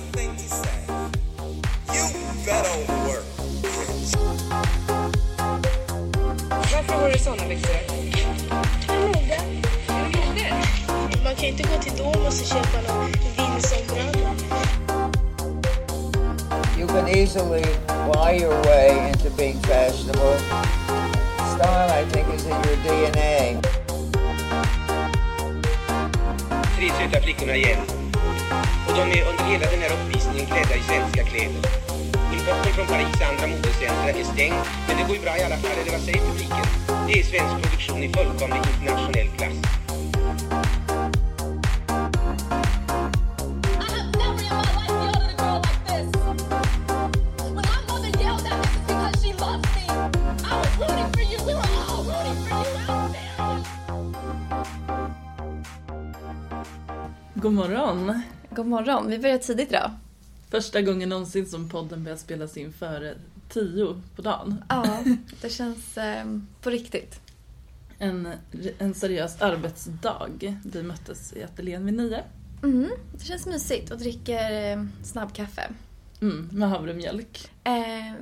one thing. You better work. Varför har du såna byxor? Mode. Mode? Man kan inte gå till Domus och köpa någon vindsombralla. You can easily buy your way into being fashionable. Style, I think, is in your DNA. tre söta flickorna igen. Och de är under hela den här uppvisningen klädda i svenska kläder. Importen från Paris och andra modecentra är stängd, men det går ju bra i alla fall, eller vad säger publiken? Det är svensk produktion i fullkomlig internationell klass. God morgon! God morgon, vi börjar tidigt idag. Första gången någonsin som podden börjar spelas in före tio på dagen. Ja, det känns eh, på riktigt. En, en seriös arbetsdag. Vi möttes i ateljén vid nio. Mm, det känns mysigt och dricker eh, snabbkaffe. Mm, med havremjölk. Eh,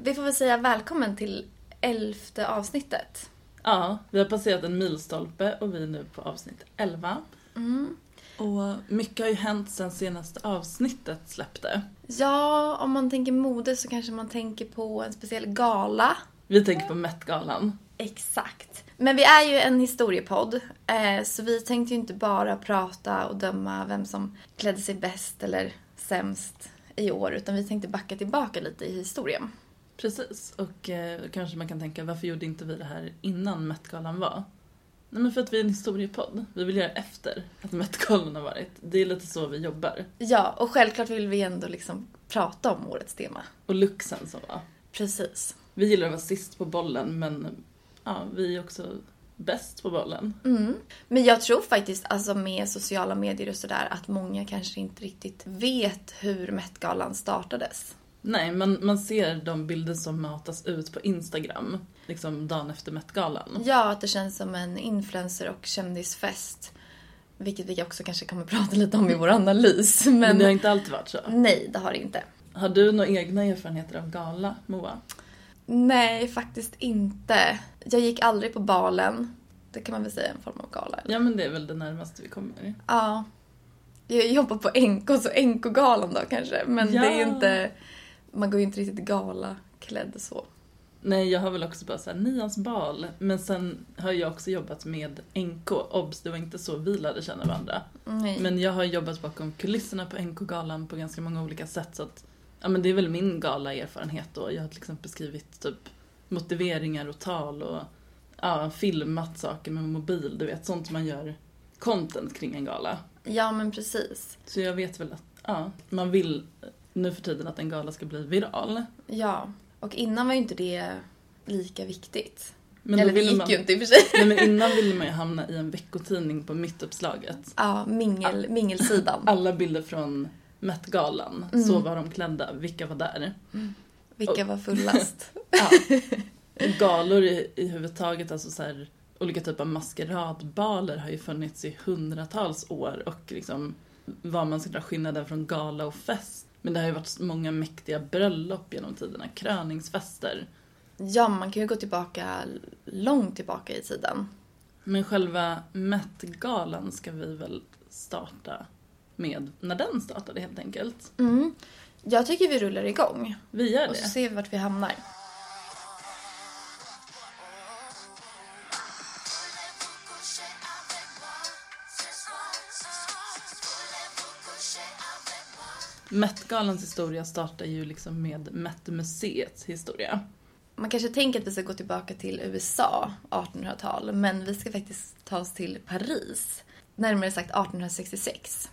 vi får väl säga välkommen till elfte avsnittet. Ja, vi har passerat en milstolpe och vi är nu på avsnitt 11. Mm. Och mycket har ju hänt sen senaste avsnittet släppte. Ja, om man tänker mode så kanske man tänker på en speciell gala. Vi tänker på Met-galan. Exakt. Men vi är ju en historiepodd, eh, så vi tänkte ju inte bara prata och döma vem som klädde sig bäst eller sämst i år, utan vi tänkte backa tillbaka lite i historien. Precis, och eh, kanske man kan tänka varför gjorde inte vi det här innan Met-galan var? Nej men för att vi är en historiepodd. Vi vill göra efter att Met-galan har varit. Det är lite så vi jobbar. Ja, och självklart vill vi ändå liksom prata om årets tema. Och luxen som var. Precis. Vi gillar att vara sist på bollen men ja, vi är också bäst på bollen. Mm. Men jag tror faktiskt, alltså med sociala medier och sådär, att många kanske inte riktigt vet hur Met-galan startades. Nej, man, man ser de bilder som matas ut på Instagram, liksom dagen efter Met-galan. Ja, att det känns som en influencer och kändisfest. Vilket vi också kanske kommer prata lite om i vår analys. Men, Men det har inte alltid varit så. nej, det har det inte. Har du några egna erfarenheter av gala, Moa? Nej, faktiskt inte. Jag gick aldrig på balen. Det kan man väl säga är en form av gala? Eller? Ja men det är väl det närmaste vi kommer. Ja. Jag jobbar på NK, så NK-galan då kanske. Men Ja. det är ju inte... Man går ju inte riktigt galaklädd så. Nej, jag har väl också bara såhär nians bal. Men sen har jag också jobbat med NK. Obs, det var inte så vi lärde känna varandra. Nej. Men jag har jobbat bakom kulisserna på NK-galan på ganska många olika sätt. Så att, ja men det är väl min gala-erfarenhet då. Jag har till exempel skrivit typ motiveringar och tal och ja, filmat saker med mobil. Du vet, sånt man gör content kring en gala. Ja, men precis. Så jag vet väl att ja, man vill nu för tiden att en gala ska bli viral. Ja. Och innan var ju inte det lika viktigt. Men Eller det gick man, ju inte i och för sig. Nej men innan ville man ju hamna i en veckotidning på mittuppslaget. Ja, mingel, mingelsidan. Alla bilder från Met-galan, Mm. så var de klädda, vilka var där? Vilka var fullast? Ja. Galor i, i huvudtaget, alltså så här, olika typer av maskeradbaler har ju funnits i hundratals år och liksom vad man ska dra skillnaden från gala och fest. Men det har ju varit många mäktiga bröllop genom tiderna, kröningsfester. Ja, man kan ju gå tillbaka långt tillbaka i tiden. Men själva Met-galan ska vi väl starta med när den startade helt enkelt. Mm. Jag tycker vi rullar igång. Vi gör Och så det. ser vi vart vi hamnar. Met-galans historia startar ju liksom med Met-museets historia. Man kanske tänker att vi ska gå tillbaka till USA, 1800-tal, men vi ska faktiskt ta oss till Paris. Närmare sagt 1866.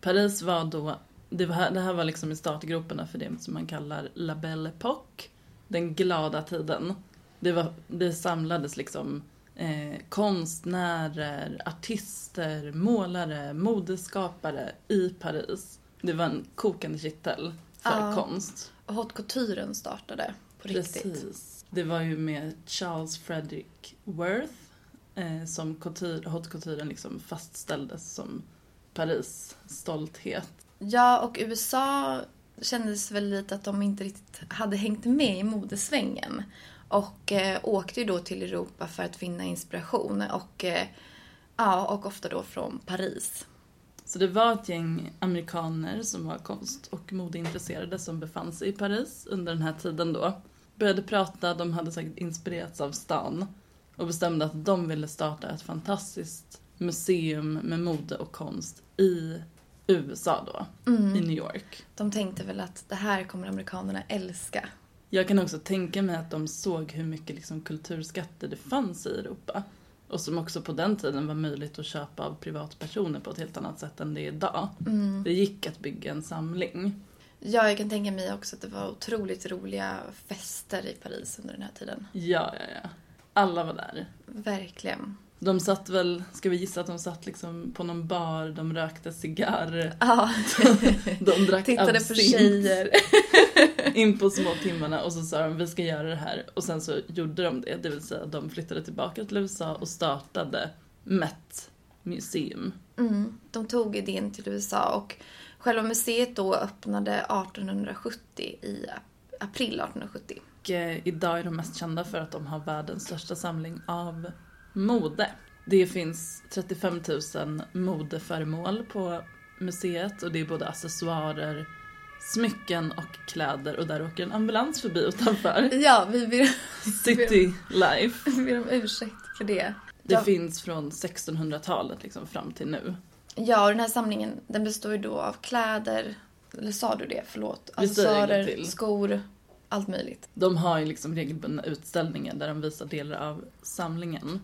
Paris var då, det, var, det här var liksom i startgroparna för det som man kallar La Belle Époque, den glada tiden. Det, var, det samlades liksom eh, konstnärer, artister, målare, modeskapare i Paris. Det var en kokande kittel för Ja. konst. Och haute couturen startade på riktigt. Precis. Det var ju med Charles Frederick Worth eh, som couture, haute couturen liksom fastställdes som Paris stolthet. Ja, och USA kändes väl lite att de inte riktigt hade hängt med i modesvängen. Och eh, åkte ju då till Europa för att finna inspiration. Och, eh, ja, och ofta då från Paris. Så det var ett gäng amerikaner som var konst och modeintresserade som befann sig i Paris under den här tiden då. Började prata, de hade säkert inspirerats av stan och bestämde att de ville starta ett fantastiskt museum med mode och konst i USA då, i New York. De tänkte väl att det här kommer amerikanerna älska. Jag kan också tänka mig att de såg hur mycket liksom kulturskatter det fanns i Europa. Och som också på den tiden var möjligt att köpa av privatpersoner på ett helt annat sätt än det är idag. Det gick att bygga en samling. Ja, jag kan tänka mig också att det var otroligt roliga fester i Paris under den här tiden. Ja, ja, ja. Alla var där. Verkligen. De satt väl, ska vi gissa att de satt liksom på någon bar, de rökte cigarr, Ja, de drack tittade på tjejer. in på små timmarna och så sa de vi ska göra det här och sen så gjorde de det, det vill säga de flyttade tillbaka till USA och startade Met Museum. Mm. De tog idén till USA och själva museet då öppnade 1870 i ap- april 1870. Och eh, idag är de mest kända för att de har världens största samling av mode. Det finns 35 000 modeföremål på museet och det är både accessoarer, smycken och kläder och där åker en ambulans förbi utanför. Ja, vi ber, City Life. vi ber om ursäkt för det. Det Ja. finns från 1600-talet liksom fram till nu. Ja, och den här samlingen den består ju då av kläder, eller sa du det? Förlåt. Accessoarer, skor, allt möjligt. De har ju liksom regelbundna utställningar där de visar delar av samlingen.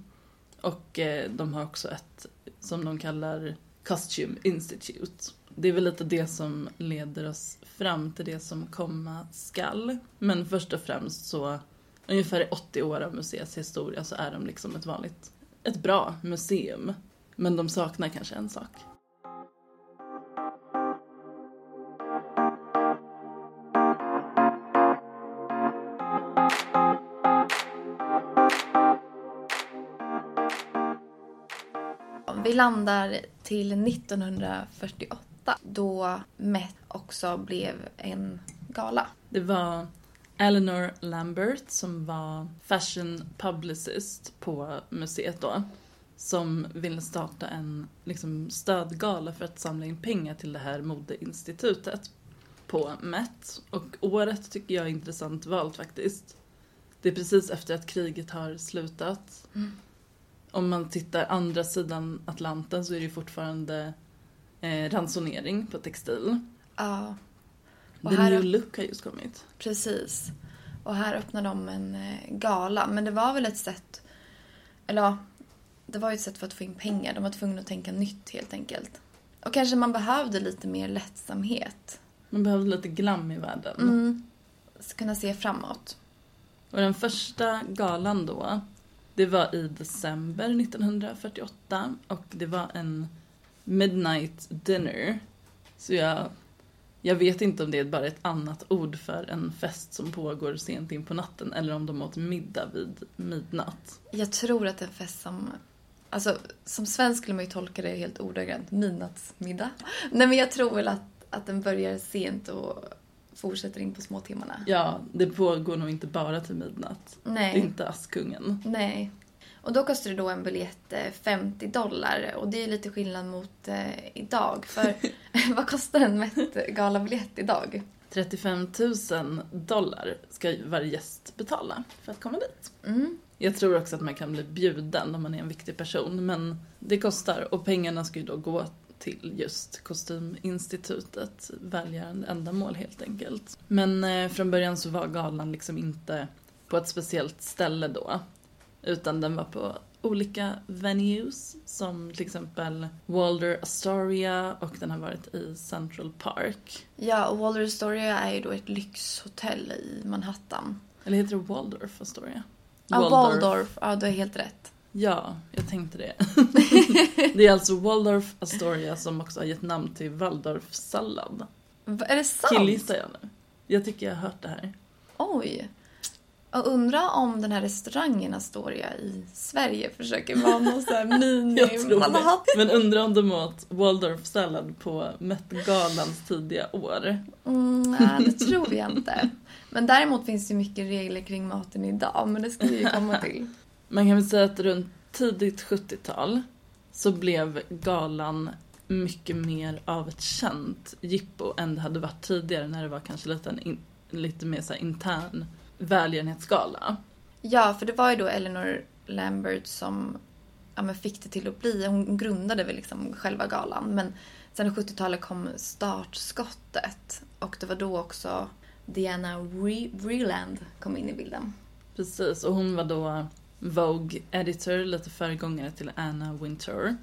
Och eh, de har också ett som de kallar Costume Institute. Det är väl lite det som leder oss fram till det som komma skall. Men först och främst så, ungefär i 80 år av museets historia så är de liksom ett vanligt, ett bra museum. Men de saknar kanske en sak. Landar till 1948 då Met också blev en gala. Det var Eleanor Lambert som var fashion publicist på museet då. Som ville starta en liksom, stödgala för att samla in pengar till det här modeinstitutet på Met. Och året tycker jag är intressant valt faktiskt. Det är precis efter att kriget har slutat. Om man tittar andra sidan Atlanten så är det ju fortfarande eh, ransonering på textil. Ja, Och The här- New Look har just kommit. precis. Och här öppnar de en eh, gala. Men det var väl ett sätt, eller ja, det var ju ett sätt för att få in pengar. De var tvungna att tänka nytt helt enkelt. Och kanske man behövde lite mer lättsamhet. Man behövde lite glam i världen. Mm. Så kunna se framåt. Och den första galan då, det var i december 1948 och det var en midnight dinner. Så jag, jag vet inte om det är bara ett annat ord för en fest som pågår sent in på natten eller om de åt middag vid midnatt. Jag tror att det är en fest som... Alltså, som svensk skulle man ju tolka det helt ordagrant. Midnattsmiddag. Nej, men jag tror väl att, att den börjar sent och fortsätter in på småtimmarna. Ja, det pågår nog inte bara till midnatt. Nej. Det är inte Askungen. Nej. Och då kostar det då en biljett eh, 50 dollar och det är lite skillnad mot eh, idag. För vad kostar en Met-galabiljett idag? 35 000 dollar ska varje gäst betala för att komma dit. Mm. Jag tror också att man kan bli bjuden om man är en viktig person, men det kostar och pengarna ska ju då gå till just Kostyminstitutet, välgörande ändamål helt enkelt. Men eh, från början så var galan liksom inte på ett speciellt ställe då, utan den var på olika venues som till exempel Walder Astoria och den har varit i Central Park. Ja, och Walter Astoria är ju då ett lyxhotell i Manhattan. Eller heter det Waldorf Astoria? Ja, Waldorf. Ja, du har helt rätt. Ja, jag tänkte det. det är alltså Waldorf Astoria som också har gett namn till Waldorfsallad. Va, är det sant? Killgissar jag nu? Jag tycker jag har hört det här. Oj. Och undra om den här restaurangen Astoria i Sverige försöker vara någon sån här mini Jag. Men undrar om de åt Waldorf-sallad på Met-galans tidiga år. Mm, nej, det tror jag inte. Men däremot finns det ju mycket regler kring maten idag, men det ska vi ju komma till. Man kan väl säga att runt tidigt 70-tal så blev galan mycket mer av ett känt jippo än det hade varit tidigare när det var kanske lite, en in, lite mer så intern välgörenhetsgala. Ja, för det var ju då Eleanor Lambert som ja, fick det till att bli. Hon grundade väl liksom själva galan. Men sen på 70-talet kom startskottet. Och det var då också Diana Re- Vreeland kom in i bilden. Precis, och hon var då Vogue editor, lite föregångare till Anna Wintour.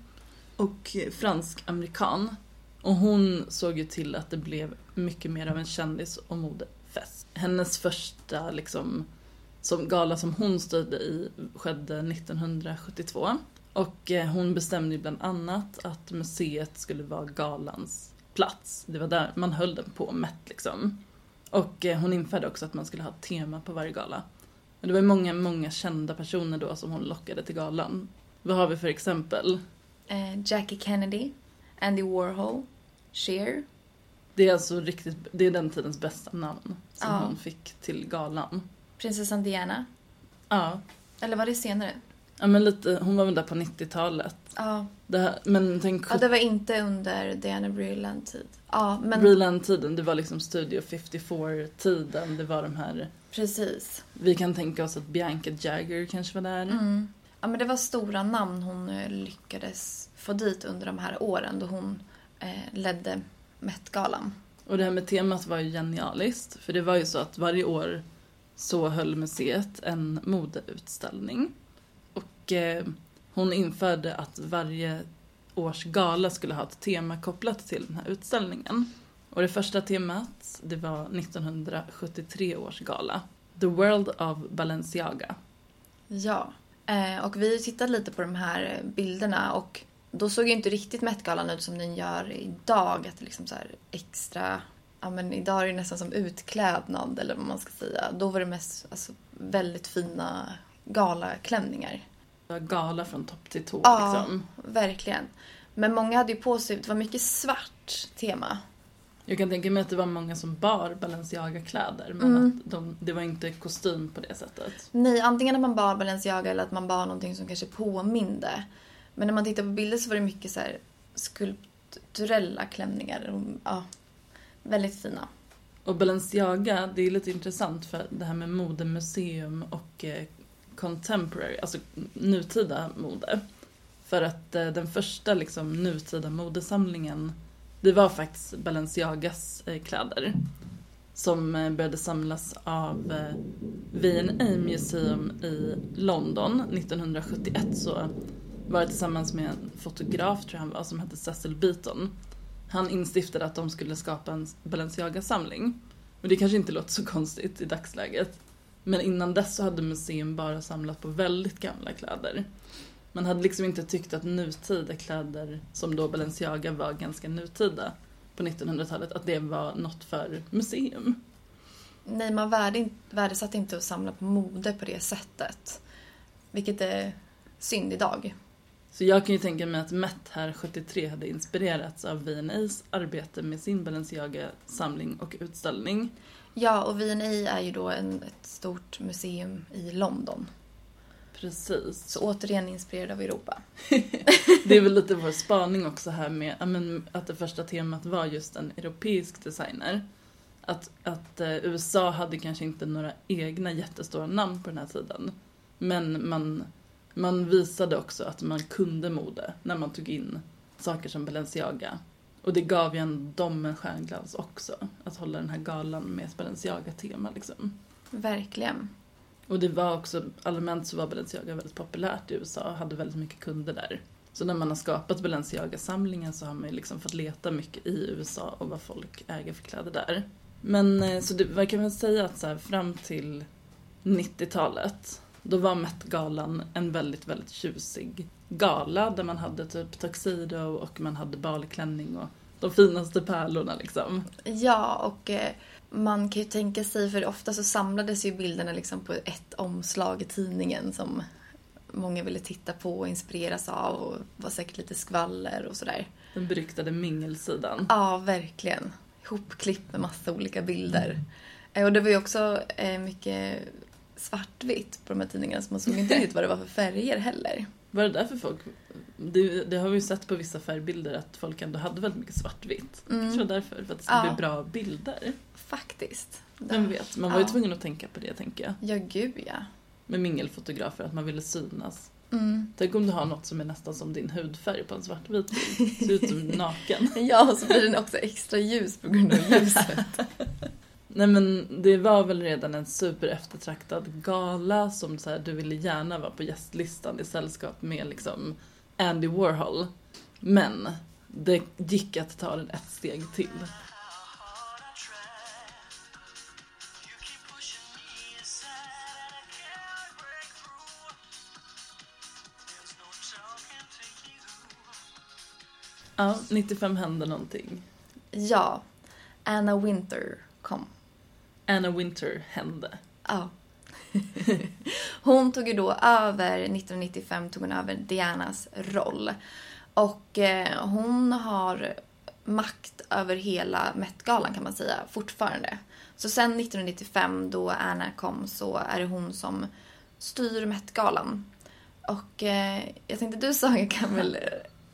Och fransk-amerikan. Och hon såg ju till att det blev mycket mer av en kändis och modefest. Hennes första liksom, som gala som hon styrde i skedde 1972. Och eh, hon bestämde ju bland annat att museet skulle vara galans plats. Det var där man höll den på mätt liksom. Och eh, hon införde också att man skulle ha ett tema på varje gala. Det var många, många kända personer då som hon lockade till galan. Vad har vi för exempel? Eh, Jackie Kennedy, Andy Warhol, Cher. Det är alltså riktigt, det är den tidens bästa namn som Ja. hon fick till galan. Prinsessan Diana. Ja. Eller var det senare? Ja men lite, hon var väl där på 90-talet. Ja, Det här, men tänk ja det var inte under Diana Vreeland tid. Ja, men Breland-tiden, det var liksom Studio 54-tiden, det var de här, precis. vi kan tänka oss att Bianca Jagger kanske var där. Mm. Ja, men det var stora namn hon eh, lyckades få dit under de här åren då hon eh, ledde Met-galan. Och det här med temat var ju genialiskt, för det var ju så att varje år så höll museet en modeutställning. Och eh, hon införde att varje års gala skulle ha ett tema kopplat till den här utställningen. Och det första temat, det var 1973 års gala. The World of Balenciaga. Ja. Eh, och vi tittade lite på de här bilderna och då såg ju inte riktigt Met-galan ut som den gör idag. Att det liksom så extra... Ja, men idag är det nästan som utklädnad eller vad man ska säga. Då var det mest alltså, väldigt fina galaklänningar. Gala från topp till tå Ja. liksom. Verkligen. Men många hade ju på sig, det var mycket svart tema. Jag kan tänka mig att det var många som bar Balenciaga-kläder men Mm. att de, det var inte kostym på det sättet. Nej, antingen att man bar Balenciaga eller att man bar någonting som kanske påminde. Men när man tittar på bilder så var det mycket så här skulpturella klänningar. Och, Ja, väldigt fina. Och Balenciaga, det är lite intressant för det här med modemuseum och eh, contemporary, alltså nutida mode. För att eh, den första liksom nutida modesamlingen, det var faktiskt Balenciagas eh, kläder. Som eh, började samlas av eh, V&A Museum i London 1971 så var det tillsammans med en fotograf tror jag han var som hette Cecil Beaton. Han instiftade att de skulle skapa en Balenciaga-samling. Och det kanske inte låter så konstigt i dagsläget. Men innan dess så hade museum bara samlat på väldigt gamla kläder. Man hade liksom inte tyckt att nutida kläder, som då Balenciaga var ganska nutida på 1900-talet, att det var något för museum. Nej, man värdesatte inte att samla på mode på det sättet. Vilket är synd idag. Så jag kan ju tänka mig att Met här 73 hade inspirerats av V&A's arbete med sin Balenciaga-samling och utställning. Ja, och V&A är ju då en, ett stort museum i London. Precis. Så återigen inspirerad av Europa. Det är väl lite vår spaning också här med men, att det första temat var just en europeisk designer. Att, att eh, USA hade kanske inte några egna jättestora namn på den här tiden. Men man, man visade också att man kunde mode när man tog in saker som Balenciaga. Och det gav ju en dem en stjärnglans också. Att hålla den här galan med ett Balenciaga-tema liksom. Verkligen. Och det var också, allmänt så var Balenciaga väldigt populärt i USA och hade väldigt mycket kunder där. Så när man har skapat Balenciaga-samlingen så har man ju liksom fått leta mycket i USA och vad folk äger för kläder där. Men eh, så det, man kan väl säga att så här, fram till 90-talet då var Met-galan en väldigt, väldigt tjusig gala där man hade typ tuxedo och man hade balklänning och De finaste pärlorna liksom. Ja, och eh, man kan ju tänka sig, för ofta så samlades ju bilderna liksom på ett omslag i tidningen som många ville titta på och inspireras av och var säkert lite skvaller och sådär. Den beryktade mingelsidan. Ja, verkligen. Hopklippt med massa olika bilder. Eh, Och det var ju också eh, mycket svartvitt på de här tidningarna så man såg inte riktigt vad det var för färger heller. Var det därför folk... Det, det har vi ju sett på vissa färgbilder att folk ändå hade väldigt mycket svartvitt. Jag tror därför, för att det skulle Mm. Ja. bli bra bilder. Faktiskt. Vem vet, man var ju Ja. tvungen att tänka på det tänker jag. Ja, gud ja. Med mingelfotografer, att man ville synas. Mm. Tänk om du har något som är nästan som din hudfärg på en svartvit bild. Ser ut som naken. Ja, och så blir den också extra ljus på grund av ljuset. Nej men det var väl redan en super eftertraktad gala som så här, du ville gärna vara på gästlistan i sällskap med liksom Andy Warhol. Men det gick att ta den ett steg till. Ja, 95 hände någonting. Ja, Anna Winter kom. Anna Winter hände. Ja. hon tog ju då över, 1995 tog hon över Dianas roll. Och eh, hon har makt över hela Met-galan kan man säga, fortfarande. Så sen 1995 då Anna kom så är det hon som styr Met-galan. Och eh, jag tänkte du Saga kan väl eh,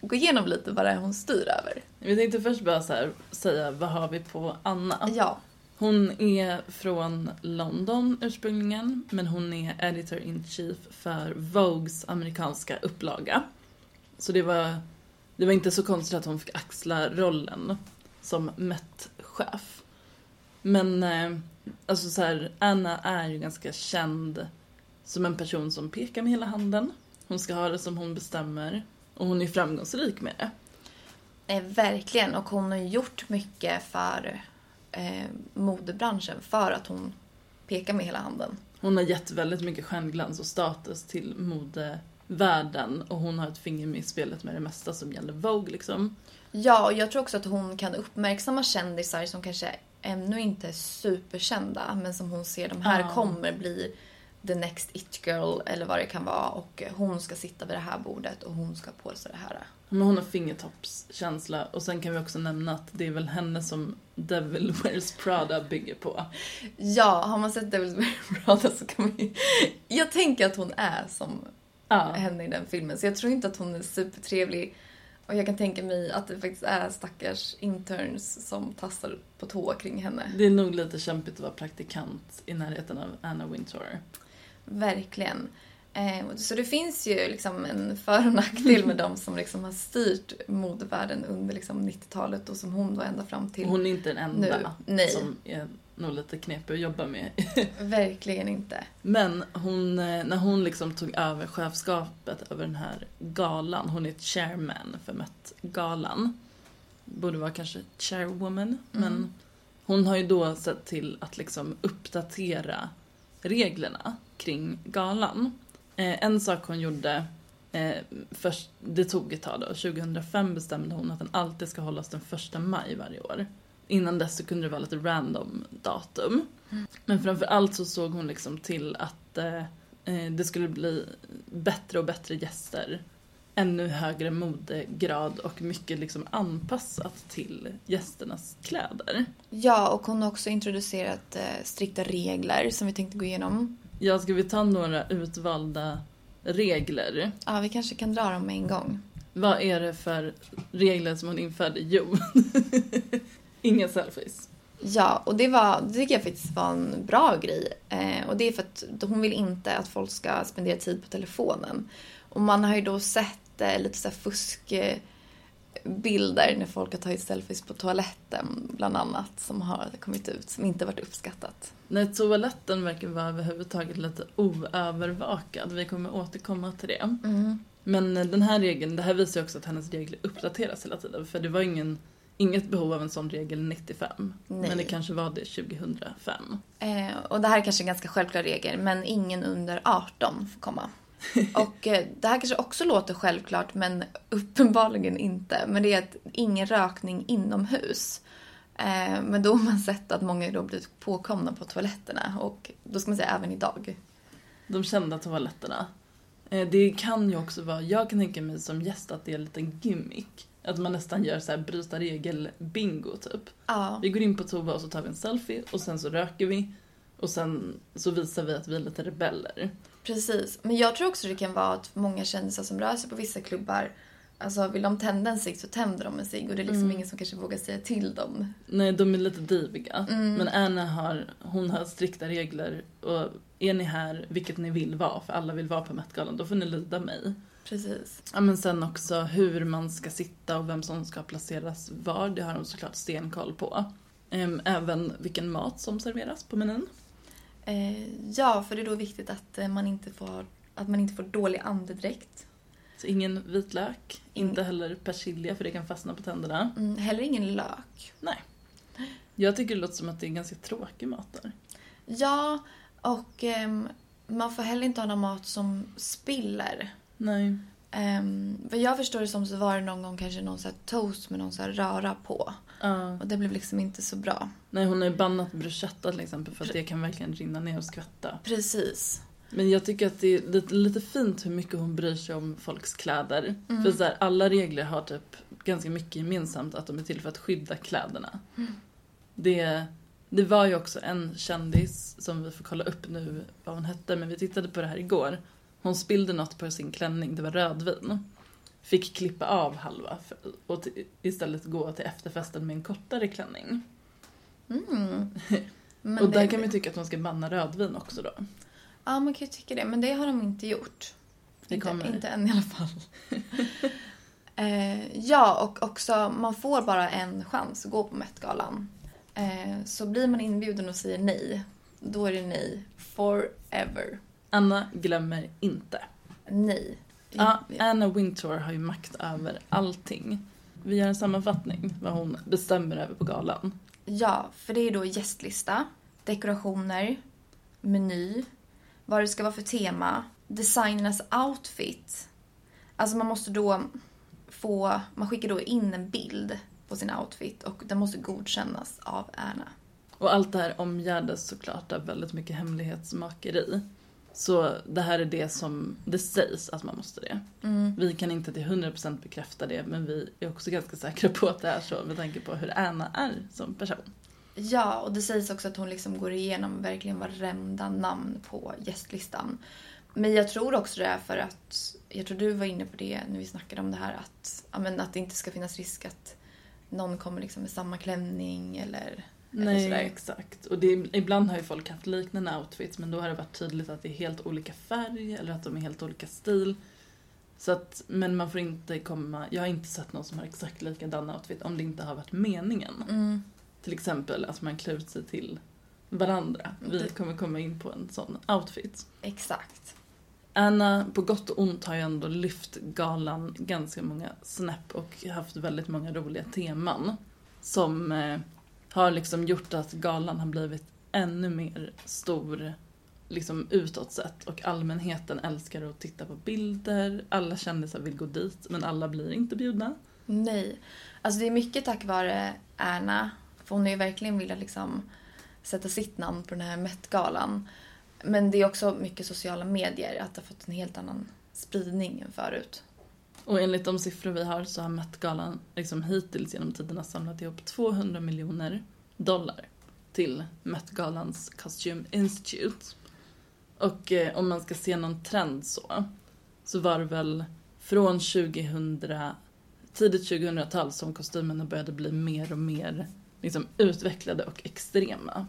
gå igenom lite vad det är hon styr över. Vi tänkte först bara här, säga vad har vi på Anna? Ja, hon är från London ursprungligen, men hon är editor in chief för Vogues amerikanska upplaga. Så det var, det var inte så konstigt att hon fick axla rollen som Met-chef. Men eh, alltså så här, Anna är ju ganska känd som en person som pekar med hela handen. Hon ska ha det som hon bestämmer. Och hon är framgångsrik med det. Eh, verkligen. Och hon har gjort mycket för eh, modebranschen för att hon pekar med hela handen. Hon har gett väldigt mycket stjärnglans och status till modevärlden och hon har ett finger med i spelet med det mesta som gäller Vogue liksom. Ja, och jag tror också att hon kan uppmärksamma kändisar som kanske ännu inte är superkända men som hon ser de här Ja. kommer bli the next it girl eller vad det kan vara och hon ska sitta vid det här bordet och hon ska på sig det här. Men hon har fingertoppskänsla och sen kan vi också nämna att det är väl henne som Devil Wears Prada bygger på. Ja, har man sett Devil's Wears Prada så kan man ju... Jag tänker att hon är som Ja. henne i den filmen. Så jag tror inte att hon är supertrevlig. Och jag kan tänka mig att det faktiskt är stackars interns som tassar på tå kring henne. Det är nog lite kämpigt att vara praktikant i närheten av Anna Wintour. Verkligen. Eh, så det finns ju liksom en för och nackdel med de som liksom har styrt modevärlden under liksom 90-talet och som hon då ända fram till. Hon är inte den enda Nu. Nej. som är nog lite knepig att jobba med. Verkligen inte. Men hon, eh, när hon liksom tog över chefskapet över den här galan, hon är chairman för Met-galan. Borde vara kanske chairwoman, men hon har ju då sett till att liksom uppdatera reglerna kring galan. Eh, en sak hon gjorde, eh, först, det tog ett tag då, 2005 bestämde hon att den alltid ska hållas den första maj varje år. Innan dess så kunde det vara lite random datum. Men framförallt så såg hon liksom till att eh, det skulle bli bättre och bättre gäster. Ännu högre modegrad och mycket liksom anpassat till gästernas kläder. Ja, och hon har också introducerat eh, strikta regler som vi tänkte gå igenom. Ja, ska vi ta några utvalda regler? Ja, vi kanske kan dra dem med en gång. Vad är det för regler som hon införde? Jo, inga selfies. Ja, och det, var, det tycker jag faktiskt var en bra grej. Eh, och det är för att hon vill inte att folk ska spendera tid på telefonen. Och man har ju då sett eh, lite så fusk eh, bilder när folk har tagit selfies på toaletten bland annat som har kommit ut som inte varit uppskattat. Nej, toaletten verkar vara överhuvudtaget lite oövervakad. Vi kommer återkomma till det. Men eh, den här regeln, det här visar ju också att hennes regler uppdateras hela tiden. För det var ingen, inget behov av en sån regel 95. Nej. Men det kanske var det 2005. Eh, och det här är kanske en ganska självklar regel men ingen under 18 får komma. Och eh, det här kanske också låter självklart men uppenbarligen inte. Men det är att ingen rökning inomhus. Eh, men då har man sett att många då blivit påkomna på toaletterna och då ska man säga även idag. De kända toaletterna. Eh, Det kan ju också vara, jag kan tänka mig som gäst att det är en liten gimmick. Att man nästan gör så här bryta regel-bingo typ. Ja, Vi går in på toa och så tar vi en selfie och sen så röker vi. Och sen så visar vi att vi är lite rebeller. Precis. Men jag tror också det kan vara att många kändisar som rör sig på vissa klubbar Alltså vill de tända en cigg så tänder de en cigg och det är liksom ingen som kanske vågar säga till dem. Nej, de är lite diviga. Mm. Men Anna har, hon har strikta regler och är ni här, vilket ni vill vara, för alla vill vara på Met-galan, då får ni lyda mig. Precis. Ja, men sen också hur man ska sitta och vem som ska placeras var, det har de såklart stenkoll på. Ehm, Även vilken mat som serveras på menyn. Eh, ja, för det är då viktigt att, eh, man, inte får, att man inte får dålig andedräkt. Så ingen vitlök, inte heller persilja för det kan fastna på tänderna. Mm, heller ingen lök. Nej. Jag tycker det låter som att det är ganska tråkig mat där. Ja, och ehm, man får heller inte ha någon mat som spiller. Nej. Um, vad jag förstår det som så var det någon gång kanske någon så toast med någon så röra på. Ja. Och det blev liksom inte så bra. Nej, hon har ju bannat bruschetta till exempel för att det kan verkligen rinna ner och skvätta. Precis. Men jag tycker att det är lite, lite fint hur mycket hon bryr sig om folks kläder. För så här, alla regler har typ ganska mycket gemensamt att de är till för att skydda kläderna. Det, det var ju också en kändis som vi får kolla upp nu vad hon hette, men vi tittade på det här igår. Hon spillde något på sin klänning, det var rödvin. Fick klippa av halva och istället gå till efterfesten med en kortare klänning. Mm. Och där det- kan man ju tycka att man ska banna rödvin också då. Ja, man kan ju tycka det. Men det har de inte gjort. Det inte, kommer. inte än i alla fall. eh, ja, och också man får bara en chans att gå på Met-galan. Eh, så blir man inbjuden och säger nej, då är det nej. Forever. Anna glömmer inte. Nej. Ja, Anna Wintour har ju makt över allting. Vi gör en sammanfattning vad hon bestämmer över på galan. Ja, för det är då gästlista, dekorationer, meny, vad det ska vara för tema, designernas outfit. Alltså man måste då få, man skickar då in en bild på sin outfit och den måste godkännas av Erna. Och allt det här omgärdas såklart av väldigt mycket hemlighetsmakeri. Så det här är det som det sägs att man måste det. Vi kan inte till 100% bekräfta det men vi är också ganska säkra på att det är så med tanke på hur Anna är som person. Ja, och det sägs också att hon liksom går igenom verkligen varenda namn på gästlistan. Men jag tror också det är för att, jag tror du var inne på det när vi snackade om det här att, ja, men att det inte ska finnas risk att någon kommer liksom med samma klänning eller Nej, sådär. exakt. Och det, ibland har ju folk haft liknande outfits men då har det varit tydligt att det är helt olika färg eller att de är helt olika stil. Så att, men man får inte komma, jag har inte sett någon som har exakt likadan outfit om det inte har varit meningen. Mm. Till exempel att man klär ut sig till varandra. Vi kommer komma in på en sån outfit. Exakt. Anna, på gott och ont, har ju ändå lyft galan ganska många snäpp och haft väldigt många roliga teman. Som eh, har liksom gjort att galan har blivit ännu mer stor liksom utåt sett och allmänheten älskar att titta på bilder, alla kändisar vill gå dit men alla blir inte bjudna. Nej. Alltså det är mycket tack vare Erna. För hon har ju verkligen velat liksom sätta sitt namn på den här Met-galan. Men det är också mycket sociala medier, att det har fått en helt annan spridning än förut. Och enligt de siffror vi har så har Met-galan liksom hittills genom tiderna samlat ihop 200 miljoner dollar till Met-galans Costume Institute. Och eh, om man ska se någon trend så, så var det väl från 2000, tidigt 2000-tal som kostymerna började bli mer och mer liksom, utvecklade och extrema.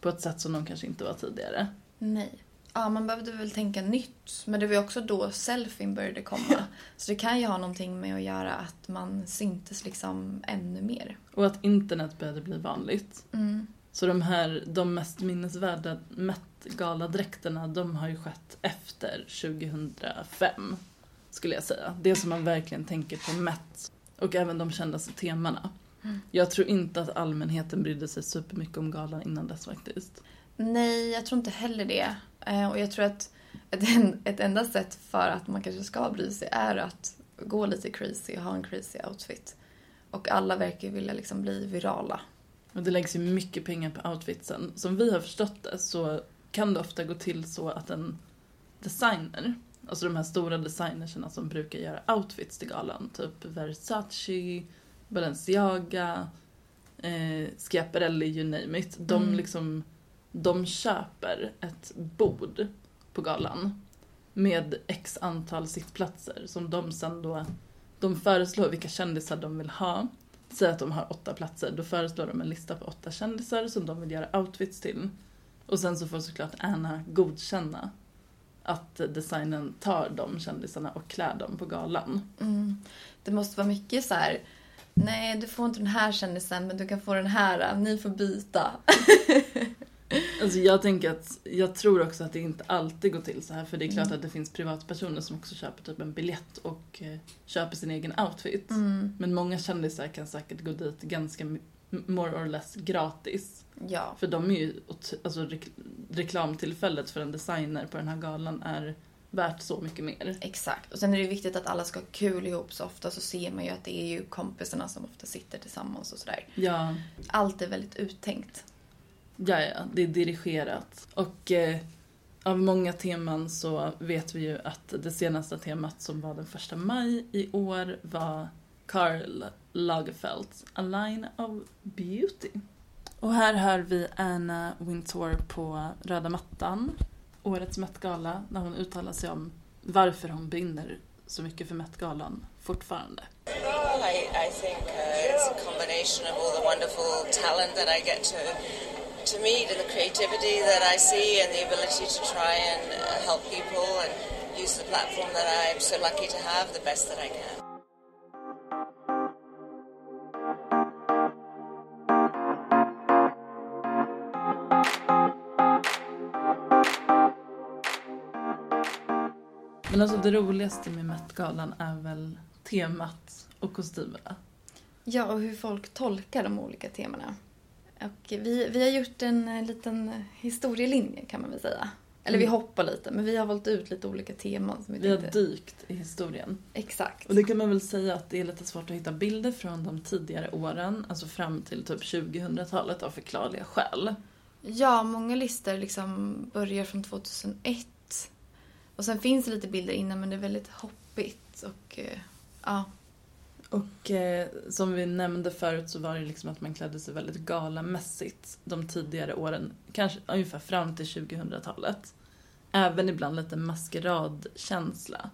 På ett sätt som de kanske inte var tidigare. Nej. Ja, man behövde väl tänka nytt. Men det var ju också då selfien började komma. Så det kan ju ha någonting med att göra att man syntes liksom ännu mer. Och att internet började bli vanligt. Mm. Så de här, de mest minnesvärda Met-galadräkterna, de har ju skett efter 2005, skulle jag säga. Det som man verkligen tänker på Met. Och även de kändaste temana. Jag tror inte att allmänheten brydde sig supermycket om galan innan dess faktiskt. Nej, jag tror inte heller det. Eh, Och jag tror att ett, ett enda sätt för att man kanske ska bry sig är att gå lite crazy och ha en crazy outfit. Och alla verkar ju vilja liksom bli virala. Och det läggs ju mycket pengar på outfitsen. Som vi har förstått det så kan det ofta gå till så att en designer, alltså de här stora designerserna som brukar göra outfits till galan, typ Versace, Balenciaga, eh, Schiaparelli, you name it. De Mm. liksom, de köper ett bord på galan med x antal sittplatser som de sen då, de föreslår vilka kändisar de vill ha. Säg att de har åtta platser, då föreslår de en lista på åtta kändisar som de vill göra outfits till. Och sen så får såklart Anna godkänna att designen tar de kändisarna och klär dem på galan. Mm. Det måste vara mycket så här. Nej, du får inte den här kändisen, men du kan få den här. Ni får byta. Alltså jag tänker att, jag tror också att det inte alltid går till så här för det är klart Mm. att det finns privatpersoner som också köper typ en biljett och eh, köper sin egen outfit. Mm. Men många kändisar kan säkert gå dit ganska more or less gratis. Ja. För de är ju, alltså rek- reklamtillfället för en designer på den här galan är värt så mycket mer. Exakt. Och sen är det viktigt att alla ska ha kul ihop så ofta så ser man ju att det är ju kompisarna som ofta sitter tillsammans och sådär. Ja, Allt är väldigt uttänkt ja, ja, det är dirigerat. Och eh, av många teman så vet vi ju att det senaste temat som var den första maj i år var Karl Lagerfelds A Line of Beauty. Och här hör vi Anna Wintour på röda mattan, årets Met-gala, när hon uttalar sig om varför hon brinner så mycket för Met-galan fortfarande. Well, I, I think uh, it's a combination of all the wonderful talent that I get to to meet and the creativity that I see and the ability to try and uh, help people and use the platform that I'm so lucky to have the best that I can. Men alltså det roligaste med Met-galan är väl temat och kostymerna. Ja, och hur folk tolkar de olika temana. Och vi, vi har gjort en eh, liten historielinje kan man väl säga. Eller vi Mm. hoppar lite, men vi har valt ut lite olika teman som vi, Vi har dykt i historien. Exakt. Och det kan man väl säga att det är lite svårt att hitta bilder från de tidigare åren, alltså fram till typ 2000-talet av förklarliga skäl. Ja, många listor liksom börjar från 2001. Och sen finns det lite bilder innan, men det är väldigt hoppigt. Och eh, ja, Och eh, som vi nämnde förut så var det liksom att man klädde sig väldigt galamässigt de tidigare åren, kanske ungefär fram till 2000-talet. Även ibland lite maskeradkänsla.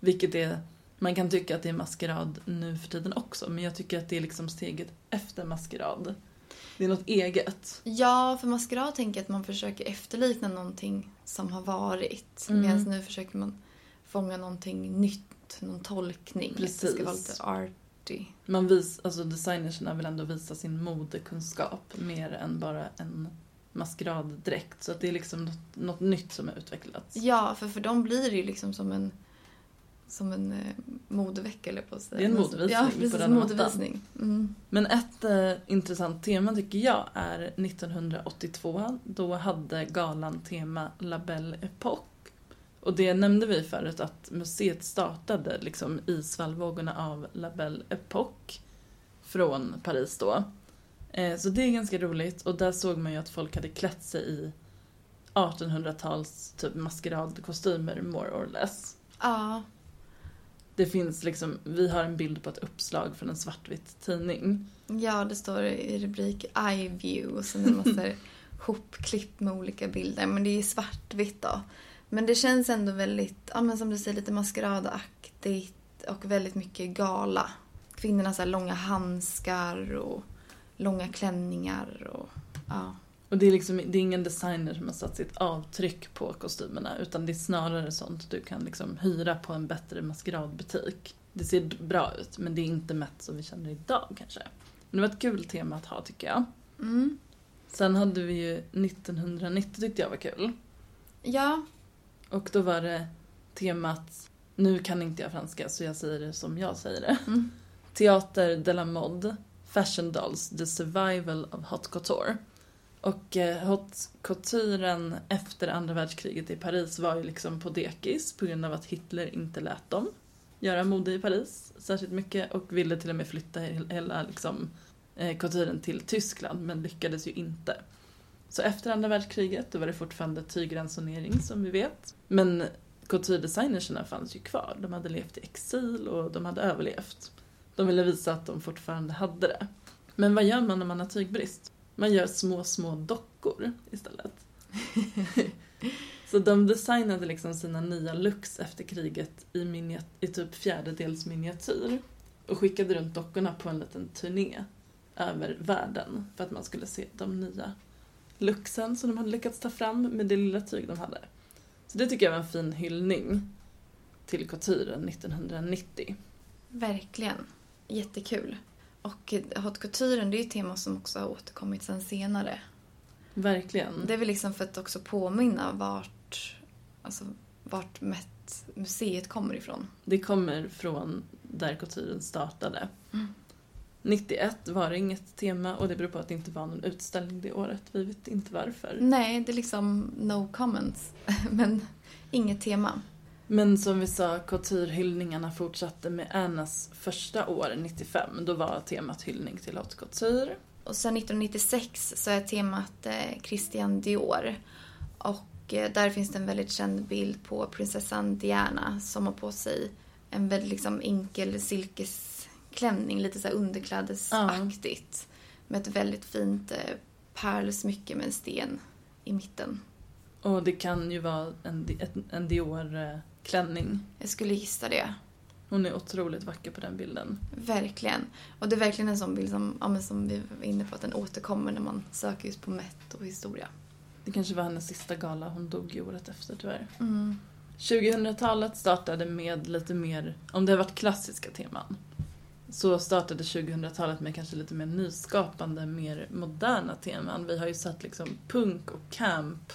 Vilket är, man kan tycka att det är maskerad nu för tiden också, men jag tycker att det är liksom steget efter maskerad. Det är något eget. Ja, för maskerad tänker jag att man försöker efterlikna någonting som har varit. Mm. Medan nu försöker man fånga någonting nytt, någon tolkning. Att Det Precis. ska vara lite arty. Man vis, alltså designerserna vill ändå visa sin modekunskap mer än bara en maskeraddräkt. Så att det är liksom något, något nytt som har utvecklats. Ja, för för dem blir det ju liksom som en som en eh, modevecka eller på att säga. Det är en modevisning Ja, på precis. mattan. modevisning. Mm. Men ett eh, intressant tema tycker jag är 1982. Då hade galan tema La Belle Époque. Och det nämnde vi förut att museet startade liksom i svallvågorna av La Belle Époque från Paris då. Eh, så det är ganska roligt och där såg man ju att folk hade klätt sig i 1800-tals typ maskeradkostymer more or less. Ja, Det finns liksom, vi har en bild på ett uppslag från en svartvit tidning. ja, det står i rubrik I view och sen en massa hopklipp med olika bilder. Men det är svartvitt då. Men det känns ändå väldigt, ja men som du säger, lite maskeradaktigt och väldigt mycket gala. Kvinnorna har långa handskar och långa klänningar och ja. Och det är liksom, det är ingen designer som har satt sitt avtryck på kostymerna utan det är snarare sånt du kan liksom hyra på en bättre maskeradbutik. Det ser bra ut men det är inte mätt som vi känner idag kanske. Men det var ett kul tema att ha tycker jag. Mm. Sen hade vi ju 1990 tyckte jag var kul. Ja, Och då var det temat, nu kan inte jag franska så jag säger det som jag säger det. Mm. Teater de la mode, fashion dolls, the survival of hot couture. Och eh, haute couturen efter andra världskriget i Paris var ju liksom på dekis på grund av att Hitler inte lät dem göra mode i Paris särskilt mycket och ville till och med flytta he- hela liksom, eh, couturen till Tyskland men lyckades ju inte. Så efter andra världskriget då var det fortfarande tygransonering som vi vet. Men couturedesignerserna fanns ju kvar. De hade levt i exil och de hade överlevt. De ville visa att de fortfarande hade det. Men vad gör man när man har tygbrist? Man gör små, små dockor istället. Så de designade liksom sina nya looks efter kriget i, miniat- i typ fjärdedels miniatyr och skickade runt dockorna på en liten turné över världen för att man skulle se de nya looksen som de hade lyckats ta fram med det lilla tyg de hade. Så det tycker jag var en fin hyllning till couturen 1990. Verkligen. Jättekul. Och eh, haute couturen det är ju ett tema som också har återkommit sen senare. Verkligen. Det är väl liksom för att också påminna vart, alltså, vart Met museet kommer ifrån. Det kommer från där couturen startade. Mm. 91 var det inget tema och det beror på att det inte var någon utställning det året. Vi vet inte varför. Nej, det är liksom no comments. Men inget tema. Men som vi sa, couturehyllningarna fortsatte med Annas första år, 95. Då var temat hyllning till haute couture. Och sen 1996 så är temat eh, Christian Dior. Och eh, där finns det en väldigt känd bild på prinsessan Diana som har på sig en väldigt liksom enkel silkesklänning, lite så underklädesaktigt. Med ett väldigt fint eh, pärlsmycke med en sten i mitten. Och det kan ju vara en, en Dior-klänning. Jag skulle gissa det. Hon är otroligt vacker på den bilden. Verkligen. Och det är verkligen en sån bild som, ja, men som vi var inne på, att den återkommer när man söker just på Met och historia. Det kanske var hennes sista gala, hon dog ju året efter tyvärr. Mm. 2000-talet startade med lite mer, om det har varit klassiska teman, så startade 2000-talet med kanske lite mer nyskapande, mer moderna teman. Vi har ju sett liksom punk och camp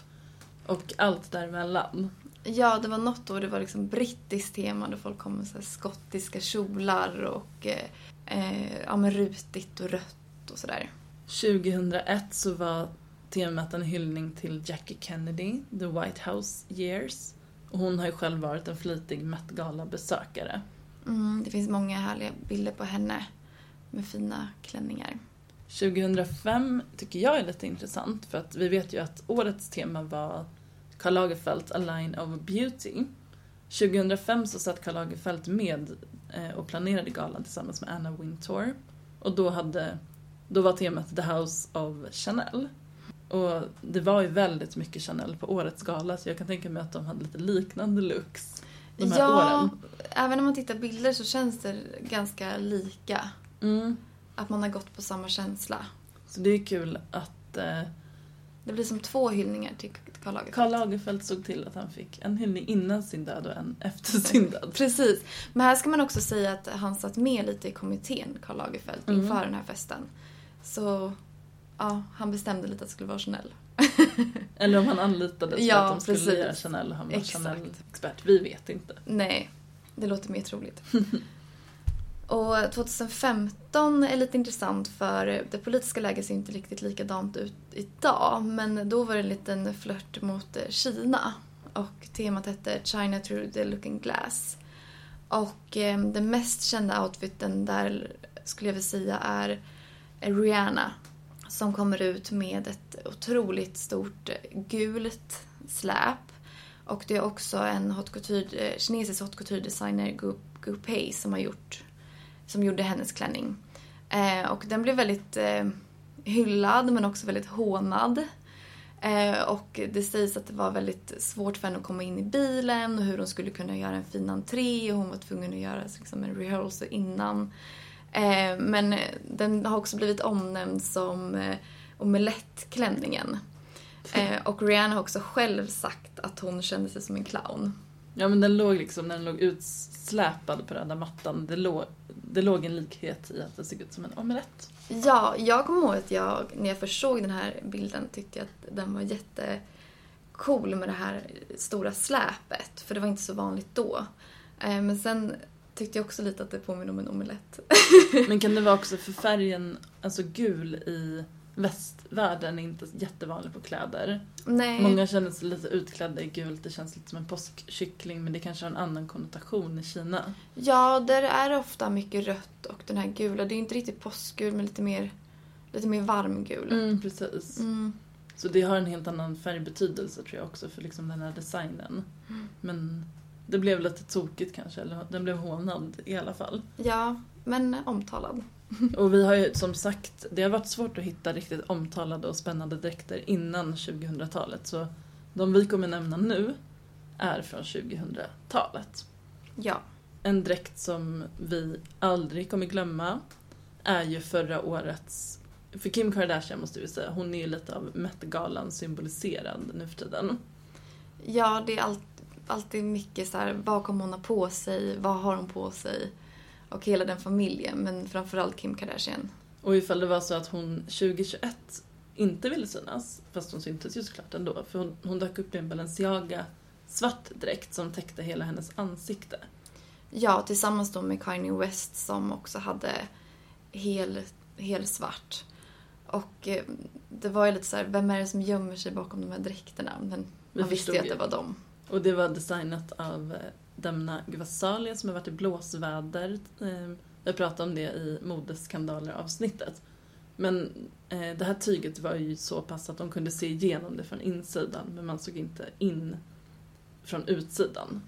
och allt däremellan. Ja, det var något år det var liksom brittiskt tema där folk kom med så skottiska kjolar och eh, eh, ja, men rutigt och rött och sådär. 2001 så var temat en hyllning till Jackie Kennedy, The White House Years. Och hon har ju själv varit en flitig Met Gala-besökare. Mm, det finns många härliga bilder på henne med fina klänningar. 2005 tycker jag är lite intressant för att vi vet ju att årets tema var Karl Lagerfeld A Line of Beauty. 2005 så satt Karl Lagerfeld med eh, och planerade galan tillsammans med Anna Wintour. Och då, hade, då var temat The House of Chanel. Och det var ju väldigt mycket Chanel på årets gala så jag kan tänka mig att de hade lite liknande looks de här ja, åren. även om man tittar bilder så känns det ganska lika. Mm. Att man har gått på samma känsla. Så det är kul att eh, Det blir som två hyllningar till Karl Lagerfeld. Karl Lagerfeld såg till att han fick en hyllning innan sin död och en efter sin död. Precis. Men här ska man också säga att han satt med lite i kommittén, Karl Lagerfeld, Mm. inför den här festen. Så ja, han bestämde lite att det skulle vara Chanel. Eller om han anlitades Ja, för att de skulle precis. göra Chanel och han var Exakt. Chanel-expert. Vi vet inte. Nej, det låter mer troligt. Och 2015 är lite intressant för det politiska läget ser inte riktigt likadant ut idag. Men då var det en liten flört mot Kina. Och temat hette China through the looking glass. Och eh, den mest kända outfiten där skulle jag vilja säga är Rihanna. Som kommer ut med ett otroligt stort gult släp. Och det är också en haute couture, kinesisk haute couture designer Gu, Gu Pei som har gjort som gjorde hennes klänning. Eh, och den blev väldigt eh, hyllad men också väldigt hånad. Eh, och det sägs att det var väldigt svårt för henne att komma in i bilen och hur hon skulle kunna göra en fin entré och hon var tvungen att göra liksom, en rehearsal innan. Eh, men eh, den har också blivit omnämnd som eh, omelettklänningen. Och Rihanna har också själv sagt att hon kände sig som en clown. Ja men den låg liksom, när den låg utsläpad på röda mattan, det låg, det låg en likhet i att det såg ut som en omelett. Ja, jag kommer ihåg att jag, när jag först såg den här bilden, tyckte jag att den var jättecool med det här stora släpet. För det var inte så vanligt då. Men sen tyckte jag också lite att det påminner om en omelett. Men kan det vara också för färgen, alltså gul i västvärlden är inte jättevanlig på kläder. Nej. Många känner sig lite utklädda i gult, det känns lite som en påskkyckling men det kanske har en annan konnotation i Kina. Ja, där är det ofta mycket rött och den här gula. Det är inte riktigt påskgul men lite mer, lite mer varmgul. Mm, precis. Mm. Så det har en helt annan färgbetydelse tror jag också för liksom den här designen. Men det blev lite tokigt kanske, eller den blev hånad i alla fall. Ja, men omtalad. Och vi har ju som sagt, det har varit svårt att hitta riktigt omtalade och spännande dräkter innan 2000-talet. Så de vi kommer nämna nu är från 2000-talet. Ja. En dräkt som vi aldrig kommer glömma är ju förra årets... För Kim Kardashian måste vi säga, hon är ju lite av Met-galan symboliserad nu för tiden. Ja, det är allt, alltid mycket så här, vad kommer hon ha på sig, vad har hon på sig? Och hela den familjen, men framförallt Kim Kardashian. Och ifall det var så att hon 2021 inte ville synas, fast hon syntes ju såklart ändå, för hon, hon dök upp i en Balenciaga svart dräkt som täckte hela hennes ansikte. Ja, tillsammans då med Kanye West som också hade hel, hel svart. Och eh, det var ju lite så här, vem är det som gömmer sig bakom de här dräkterna? Men man visste ju att det var dem. Och det var designat av eh, Demna Gvasalia som har varit i blåsväder. Ehm, jag pratade om det i modeskandaler-avsnittet. Men eh, det här tyget var ju så pass att de kunde se igenom det från insidan men man såg inte in från utsidan.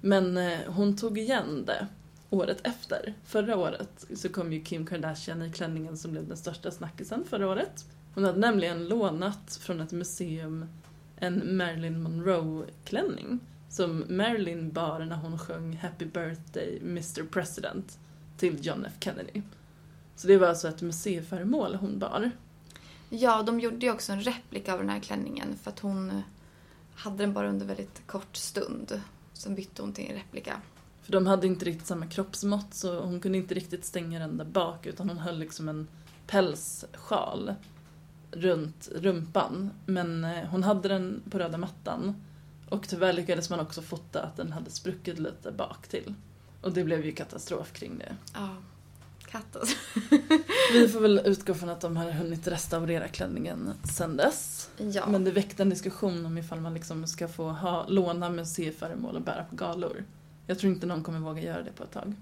Men eh, hon tog igen det året efter. Förra året så kom ju Kim Kardashian i klänningen som blev den största snackisen förra året. Hon hade nämligen lånat från ett museum en Marilyn Monroe-klänning som Marilyn bar när hon sjöng Happy birthday Mr President till John F Kennedy. Så det var alltså ett museiföremål hon bar. Ja, de gjorde ju också en replika av den här klänningen för att hon hade den bara under väldigt kort stund. Sen bytte hon till en replika. För de hade inte riktigt samma kroppsmått så hon kunde inte riktigt stänga den där bak utan hon höll liksom en pälssjal runt rumpan. Men eh, hon hade den på röda mattan och tyvärr lyckades man också fota att den hade spruckit lite bak till. Och det blev ju katastrof kring det. Ja, alltså. Vi får väl utgå från att de har hunnit restaurera klänningen sen dess. Ja. Men det väckte en diskussion om ifall man liksom ska få ha, låna museiföremål och bära på galor. Jag tror inte någon kommer våga göra det på ett tag.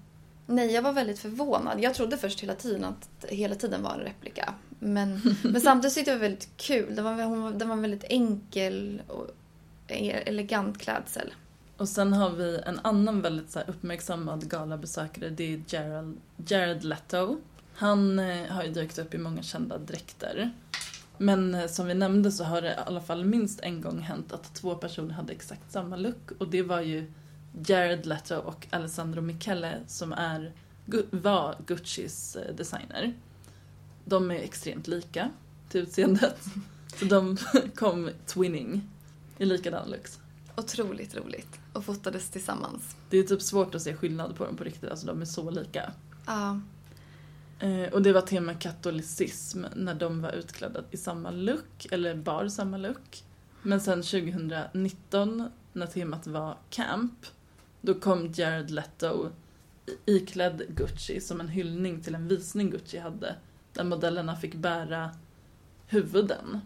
Nej, jag var väldigt förvånad. Jag trodde först hela tiden att det hela tiden var en replika. Men, men samtidigt tyckte jag det var väldigt kul. Den var, hon den var väldigt enkel och elegant klädsel. Och sen har vi en annan väldigt så uppmärksammad galabesökare, det är Jared, Jared Leto. Han eh, har ju dykt upp i många kända dräkter. Men eh, som vi nämnde så har det i alla fall minst en gång hänt att två personer hade exakt samma look och det var ju Jared Leto och Alessandro Michele som är, var Guccis eh, designer. De är extremt lika till utseendet. Så de kom twinning i likadan looks. Otroligt roligt. Och fotades tillsammans. Det är typ svårt att se skillnad på dem på riktigt, alltså de är så lika. Ja, Eh, och det var tema katolicism när de var utklädda i samma look, eller bar samma look. Men sen 2019 när temat var camp, då kom Jared Leto iklädd Gucci som en hyllning till en visning Gucci hade. Där modellerna fick bära huvuden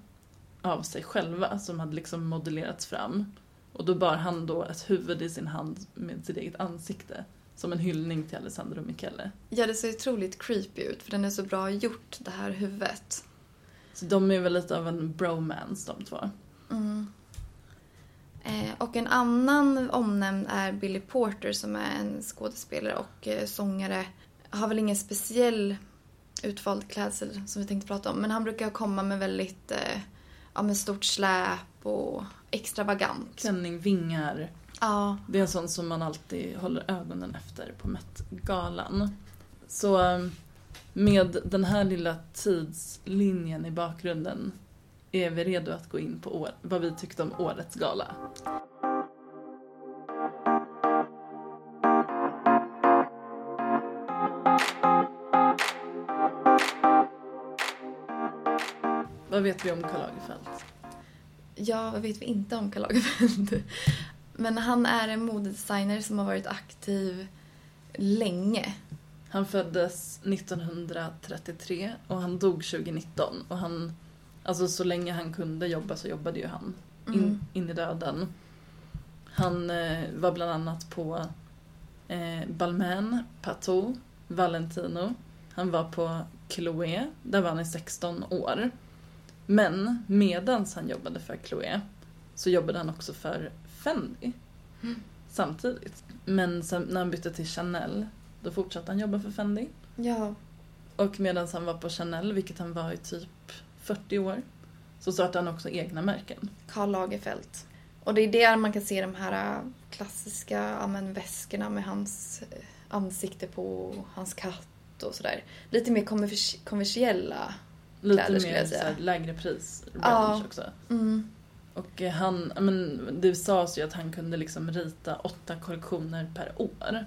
av sig själva som hade liksom modellerats fram. Och då bar han då ett huvud i sin hand med sitt eget ansikte. Som en hyllning till Alessandro Michele. ja det ser otroligt creepy ut för den är så bra gjort, det här huvudet. Så de är väl lite av en bromance de två. Mm. Eh, och en annan omnämnd är Billy Porter som är en skådespelare och eh, sångare. Har väl ingen speciell utvald klädsel som vi tänkte prata om. Men han brukar komma med väldigt eh, ja, med stort släp och extravagant. Klänning, vingar. Ja, Det är en sån som man alltid håller ögonen efter på Met-galan. Så eh, med den här lilla tidslinjen i bakgrunden är vi redo att gå in på år, vad vi tyckte om årets gala. Vad vet vi om Karl Lagerfeld? ja vad vet vi inte om Karl Lagerfeld? Men han är en modedesigner som har varit aktiv länge. Han föddes 1933 och han dog 2019. Och han, alltså så länge han kunde jobba så jobbade ju han in, Mm. in i döden. Han eh, var bland annat på eh, Balmain, Patou, Valentino. Han var på Chloé, där var han i 16 år. Men medans han jobbade för Chloé så jobbade han också för Fendi samtidigt. Men sen, när han bytte till Chanel då fortsatte han jobba för Fendi. Ja. Och medan han var på Chanel, vilket han var i typ 40 år, så startade han också egna märken. Karl Lagerfeld. Och det är där man kan se de här äh, klassiska ja, men, väskorna med hans eh, ansikte på, hans katt och sådär. Lite mer kommersiella Lite kläder skulle mer jag säga. lägre pris range Ja. också. Mm. Och eh, han, men det sades ju att han kunde liksom rita åtta kollektioner per år.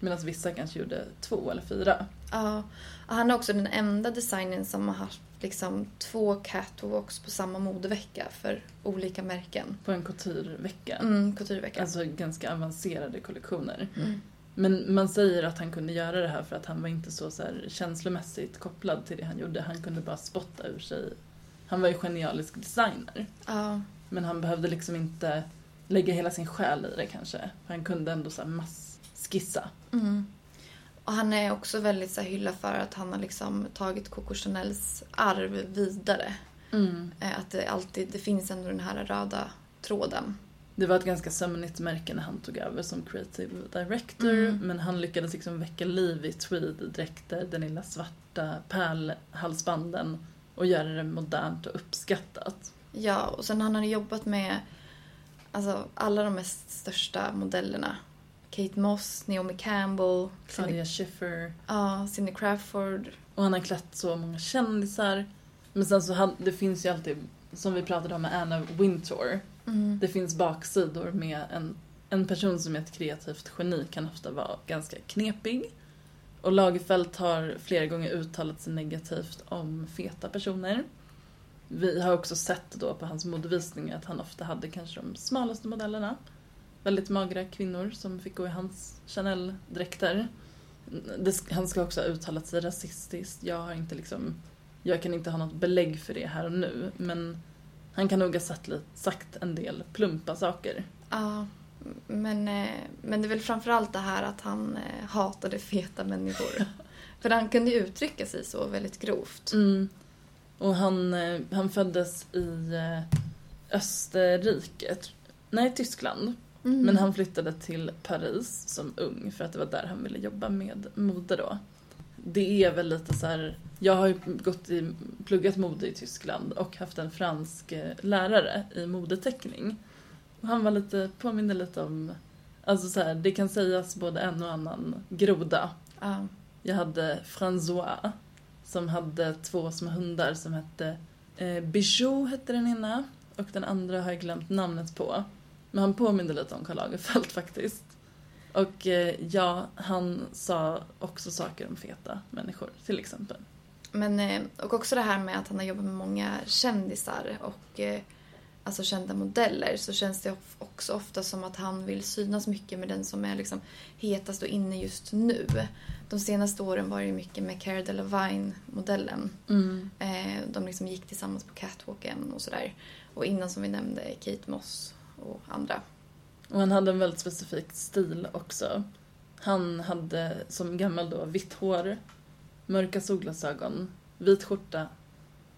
Medan vissa kanske gjorde två eller fyra. Ja. Han är också den enda designern som har haft liksom två catwalks på samma modevecka för olika märken. På en couturevecka. Mm, couturevecka. Alltså ganska avancerade kollektioner. Mm. Men man säger att han kunde göra det här för att han var inte så, så känslomässigt kopplad till det han gjorde. Han kunde bara spotta ur sig. Han var ju genialisk designer. Ja. Men han behövde liksom inte lägga hela sin själ i det kanske. Han kunde ändå så här mass-skissa. Mm. Och han är också väldigt så här, hyllad för att han har liksom tagit Coco Chanels arv vidare. Eh, Att det alltid det finns ändå den här röda tråden. Det var ett ganska sömnigt märke när han tog över som creative director. Mm. Men han lyckades liksom väcka liv i tweed-dräkter, den lilla svarta pärlhalsbanden och göra det modernt och uppskattat. Ja, och sen han har jobbat med alltså, alla de mest största modellerna. Kate Moss, Naomi Campbell, Claudia Cindy, Schiffer. ja, Cindy Crawford. Och han har klätt så många kändisar. Men sen så han, det finns ju alltid, som vi pratade om med Anna Wintour. Mm. Det finns baksidor med en, en person som är ett kreativt geni kan ofta vara ganska knepig. Och Lagerfeld har flera gånger uttalat sig negativt om feta personer. Vi har också sett då på hans modevisningar att han ofta hade kanske de smalaste modellerna. Väldigt magra kvinnor som fick gå i hans Chanel-dräkter. Han ska också ha uttalat sig rasistiskt. Jag har inte liksom... Jag kan inte ha något belägg för det här och nu, men han kan nog ha sagt, sagt en del plumpa saker. Ja, men, eh, men det är väl framförallt det här att han eh, hatade feta människor. För han kunde ju uttrycka sig så väldigt grovt. Mm. Och han, eh, han föddes i Österrike, nej Tyskland. Mm. Men han flyttade till Paris som ung för att det var där han ville jobba med mode då. Det är väl lite så här, jag har ju gått i, pluggat mode i Tyskland och haft en fransk eh, lärare i modeteckning. Och han var lite, påminner lite om, alltså så här, det kan sägas både en och annan groda. Ja. Jag hade François som hade två små hundar som hette eh, Bijou hette den ena och den andra har jag glömt namnet på. Men han påminner lite om Karl Lagerfeld faktiskt. Och eh, ja, han sa också saker om feta människor till exempel. Men, eh, och också det här med att han har jobbat med många kändisar och eh, alltså kända modeller så känns det också ofta som att han vill synas mycket med den som är liksom hetast och inne just nu. De senaste åren var det ju mycket med Cara Delevingne-modellen. Eh, de liksom gick tillsammans på catwalken och sådär. Och innan som vi nämnde Kate Moss och andra. Och han hade en väldigt specifik stil också. Han hade som gammal då vitt hår, mörka solglasögon, vit skjorta,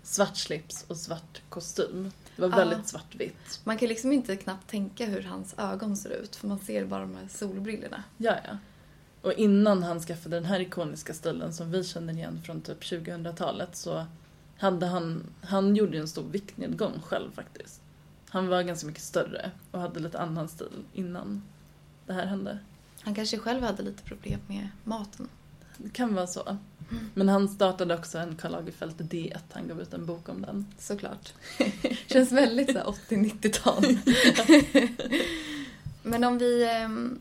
svart slips och svart kostym. Det var Ja. väldigt svartvitt. Man kan liksom inte knappt tänka hur hans ögon ser ut för man ser bara de här solbrillorna. Ja, ja. Och innan han skaffade den här ikoniska stilen som vi känner igen från typ 2000-talet så hade han, han gjorde ju en stor viktnedgång själv faktiskt. Han var ganska mycket större och hade lite annan stil innan det här hände. Han kanske själv hade lite problem med maten. Det kan vara så. Men han startade också en Karl Lagerfeld-diet. Han gav ut en bok om den. Såklart. Känns väldigt så här 80-90-tal. men om vi... ehm,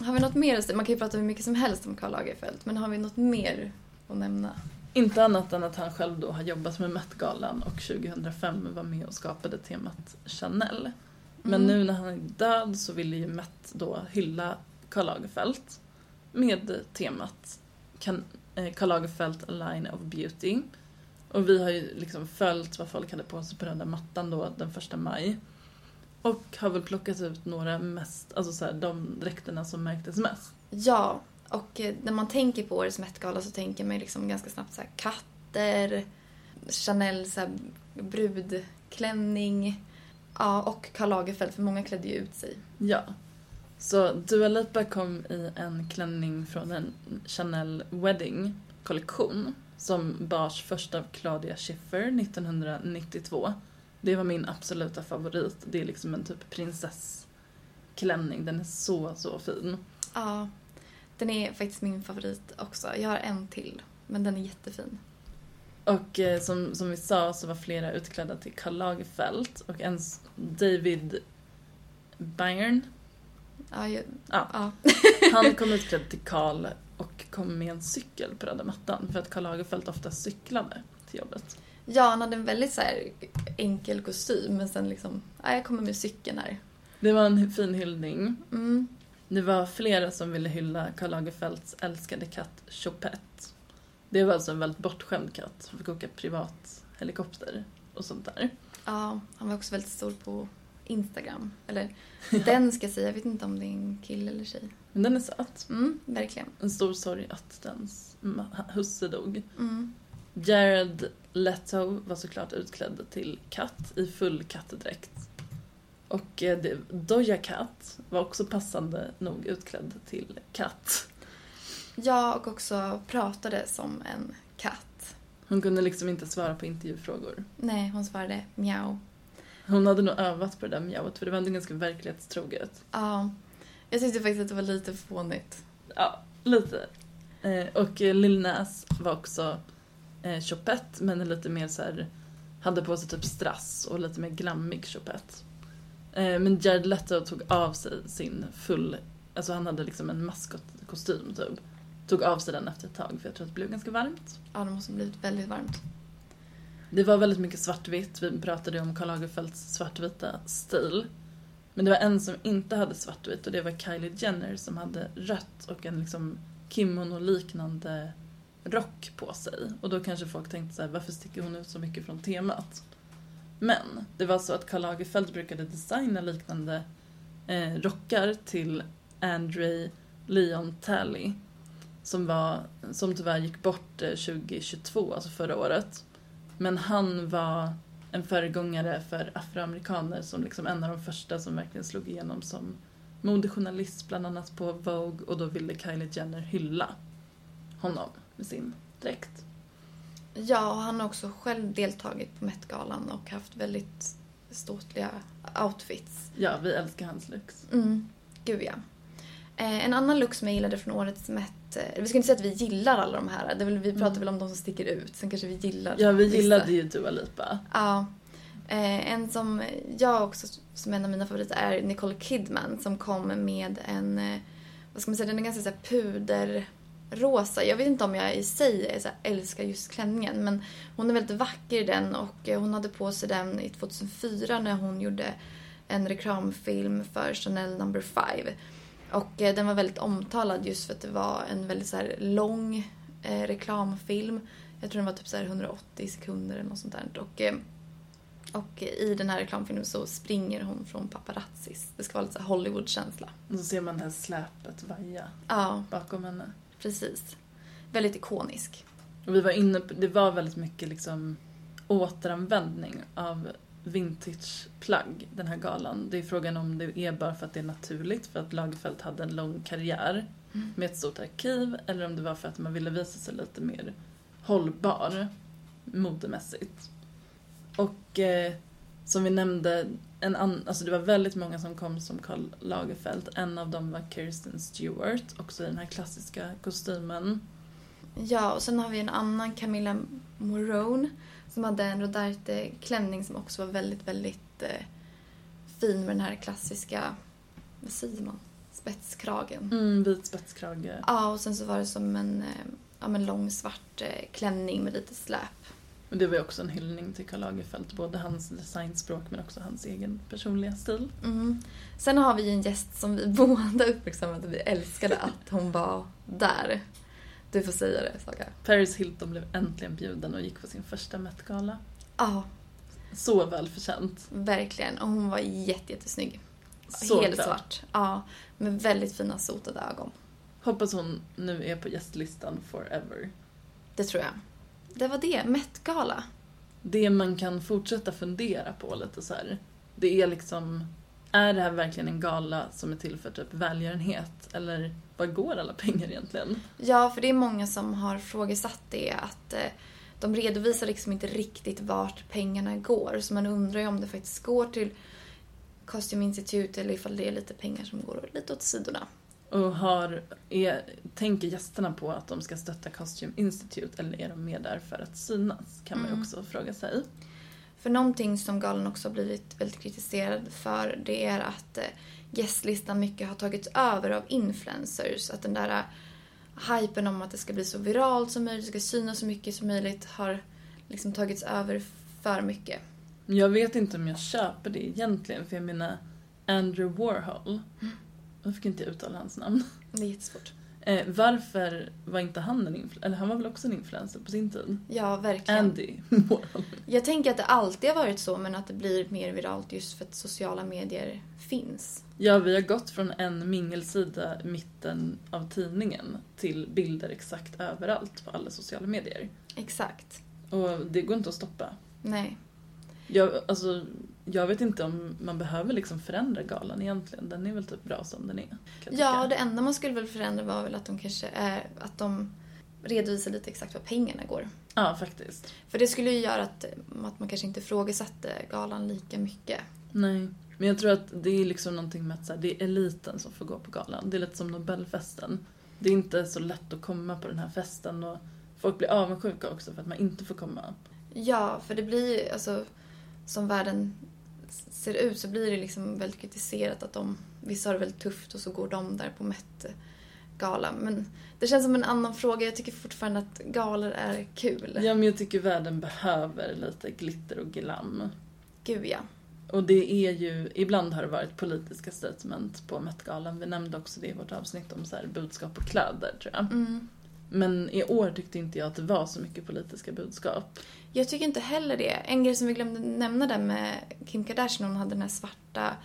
har vi något mer? Man kan ju prata hur mycket som helst om Karl Lagerfeld. Men har vi något mer att nämna? Inte annat än att han själv då har jobbat med Met-galan och 2005 var med och skapade temat Chanel. Men Mm. nu när han är död så ville ju Met då hylla Karl Lagerfeld med temat eh, Karl Lagerfeld A Line of Beauty. Och vi har ju liksom följt vad folk hade på sig på röda mattan då den första maj. Och har väl plockat ut några mest, alltså så här, de dräkterna som märktes mest. Ja, och eh, när man tänker på årets Met-gala så tänker man liksom ganska snabbt så här katter, Chanel så här brudklänning, ja, och Karl Lagerfeld, för många klädde ju ut sig. Ja. Så Dua Lipa kom i en klänning från en Chanel Wedding kollektion som bars först av Claudia Schiffer 1992. Det var min absoluta favorit. Det är liksom en typ prinsessklänning. Den är så, så fin. Ja, den är faktiskt min favorit också. Jag har en till, men den är jättefin. Och eh, som, som vi sa så var flera utklädda till Karl Lagerfeld och en s- David Byrne, Ja, jag, Ja. ja. han kom utklädd till Karl och kom med en cykel på röda mattan för att Karl Lagerfeld ofta cyklade till jobbet. ja, han hade en väldigt så här enkel kostym, men sen liksom, ja, jag kommer med cykeln här. Det var en fin hyllning. Mm. Det var flera som ville hylla Karl Lagerfelds älskade katt Chopette. Det var alltså en väldigt bortskämd katt som fick åka privat helikopter och sånt där. Ja, han var också väldigt stor på Instagram. Eller den ska jag säga, jag vet inte om det är en kille eller tjej. Men den är söt. Mm, verkligen. En stor sorg att dens husse dog. Mm. Jared Leto var såklart utklädd till katt i full kattdräkt. Och eh, Doja Cat var också passande nog utklädd till katt. Ja, och också pratade som en katt. Hon kunde liksom inte svara på intervjufrågor. Nej, hon svarade miau. Hon hade nog övat på det där mjauet för det var ändå ganska verklighetstroget. Ja, jag tyckte faktiskt att det var lite fånigt. Ja, lite. Eh, och eh, Lil Nas var också Chopette men lite mer så här hade på sig typ strass och lite mer glammig Chopette. Eh, men Jared Leto tog av sig sin full, alltså han hade liksom en maskotkostym typ. Tog av sig den efter ett tag för jag tror att det blev ganska varmt. Ja, det måste ha blivit väldigt varmt. Det var väldigt mycket svartvitt, vi pratade om Karl Lagerfelds svartvita stil. Men det var en som inte hade svartvitt och det var Kylie Jenner som hade rött och en liksom kimono-liknande rock på sig. Och då kanske folk tänkte så här, varför sticker hon ut så mycket från temat? Men det var så att Karl Lagerfeld brukade designa liknande eh, rockar till Andre Leon Talley som, var, som tyvärr gick bort eh, 2022, alltså förra året. Men han var en föregångare för afroamerikaner som liksom en av de första som verkligen slog igenom som modejournalist bland annat på Vogue och då ville Kylie Jenner hylla honom med sin dräkt. Ja, och han har också själv deltagit på Met-galan och haft väldigt ståtliga outfits. Ja, vi älskar hans looks. Mm, gud ja. Eh, en annan look som jag gillade från årets Met, eh, vi ska inte säga att vi gillar alla de här, det väl, vi pratar Mm. väl om de som sticker ut, sen kanske vi gillar Ja, vi vissa. gillade ju Dua Lipa. Ja. Eh, en som jag också, som en av mina favoriter, är Nicole Kidman som kom med en, vad ska man säga, den är ganska så här puderrosa. Jag vet inte om jag i sig så älskar just klänningen men hon är väldigt vacker i den och eh, hon hade på sig den i 2004 när hon gjorde en reklamfilm för Chanel No. 5. Och eh, den var väldigt omtalad just för att det var en väldigt så lång eh, reklamfilm. Jag tror den var typ så här 180 sekunder eller något sånt där. Och, eh, och i den här reklamfilmen så springer hon från paparazzis. Det ska vara lite Hollywood-känsla. Och så ser man det här släpet vaja Ja, bakom henne. Precis. Väldigt ikonisk. Och vi var inne på, det var väldigt mycket liksom återanvändning av vintageplagg den här galan. Det är frågan om det är bara för att det är naturligt för att Lagerfeld hade en lång karriär med ett stort arkiv eller om det var för att man ville visa sig lite mer hållbar modemässigt. Och eh, som vi nämnde, en an, alltså det var väldigt många som kom som Karl Lagerfeld. En av dem var Kirsten Stewart, också i den här klassiska kostymen. Ja, och sen har vi en annan, Camilla Morone, som hade en Rodarte-klänning som också var väldigt, väldigt eh, fin med den här klassiska, vad säger man, spetskragen. Mm, vit spetskrage. Ja, och sen så var det som en, eh, ja, men lång svart eh, klänning med lite släp. Och det var ju också en hyllning till Karl Lagerfeld, både hans designspråk men också hans egen personliga stil. Mm. Sen har vi en gäst som vi båda uppmärksammade vi älskade att hon var där. Du får säga det, Saga. Paris Hilton blev äntligen bjuden och gick på sin första Met-gala. Ja, Så välförtjänt. verkligen. Och hon var jätte, jättesnygg. Så Helt glad. svart. Ja, med väldigt fina sotade ögon. Hoppas hon nu är på gästlistan forever. Det tror jag. Det var det. Met-gala. Det man kan fortsätta fundera på lite så här. Det är liksom, är det här verkligen en gala som är till för typ välgörenhet? Eller vad går alla pengar egentligen? Ja, för det är många som har frågesatt det. Att eh, de redovisar liksom inte riktigt vart pengarna går. Så man undrar ju om det faktiskt går till Costume Institute eller ifall det är lite pengar som går lite åt sidorna. Och har, är, tänker gästerna på att de ska stötta Costume Institute eller är de med där för att synas? Kan man ju Mm. också fråga sig. För någonting som galan också har blivit väldigt kritiserad för det är att eh, gästlistan mycket har tagits över av influencers. Att den där eh, hypen om att det ska bli så viralt som möjligt, det ska synas så mycket som möjligt har liksom tagits över för mycket. Jag vet inte om jag köper det egentligen för jag menar Andrew Warhol. Jag fick inte uttala hans namn. Det är jättesvårt. Eh, varför var inte han en influencer? Eller han var väl också en influencer på sin tid? Ja, verkligen. Andy Warhol. Jag tänker att det alltid har varit så men att det blir mer viralt just för att sociala medier finns. Ja, vi har gått från en mingelsida i mitten av tidningen till bilder exakt överallt på alla sociala medier. Exakt. Och det går inte att stoppa. Nej. Jag, alltså, jag vet inte om man behöver liksom förändra galan egentligen. Den är väl typ bra som den är. Ja, det enda man skulle väl förändra var väl att de kanske är, att de redovisar lite exakt vad pengarna går. ja, faktiskt. För det skulle ju göra att, att man kanske inte ifrågasatte galan lika mycket. Nej. Men jag tror att det är liksom någonting med att här, det är eliten som får gå på galan. Det är lite som Nobelfesten. Det är inte så lätt att komma på den här festen och folk blir avundsjuka också för att man inte får komma. Ja, för det blir ju, alltså, som världen ser ut så blir det liksom väldigt kritiserat att de, vissa har det väldigt tufft och så går de där på Met-galan. Men det känns som en annan fråga. Jag tycker fortfarande att galor är kul. Ja, men jag tycker världen behöver lite glitter och glam. Gud ja. Och det är ju, ibland har det varit politiska statement på Met-galan. Vi nämnde också det i vårt avsnitt om så budskap och kläder, tror jag. Mm. Men i år tyckte inte jag att det var så mycket politiska budskap. Jag tycker inte heller det. En grej som vi glömde nämna där med Kim Kardashian, hon hade den här svarta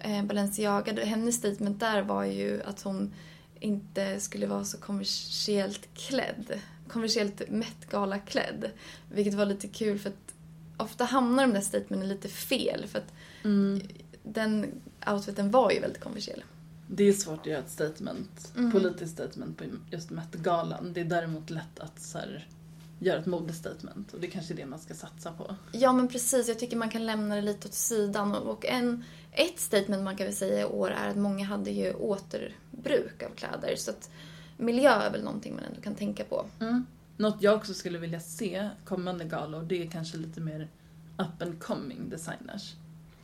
eh, Balenciaga. Hennes statement där var ju att hon inte skulle vara så kommersiellt klädd. Kommersiellt Met-gala-klädd. Vilket var lite kul för att ofta hamnar de där statementen lite fel. För att den outfiten var ju väldigt kommersiell. Det är svårt att göra ett statement, Mhm. politiskt statement på just Met-galan. Det är däremot lätt att så här, göra ett modestatement och det är kanske är det man ska satsa på. Ja men precis, jag tycker man kan lämna det lite åt sidan. Och en, ett statement man kan väl säga i år är att många hade ju återbruk av kläder. Så att miljö är väl någonting man ändå kan tänka på. Något jag också skulle vilja se kommande galor, det är kanske lite mer up and coming designers.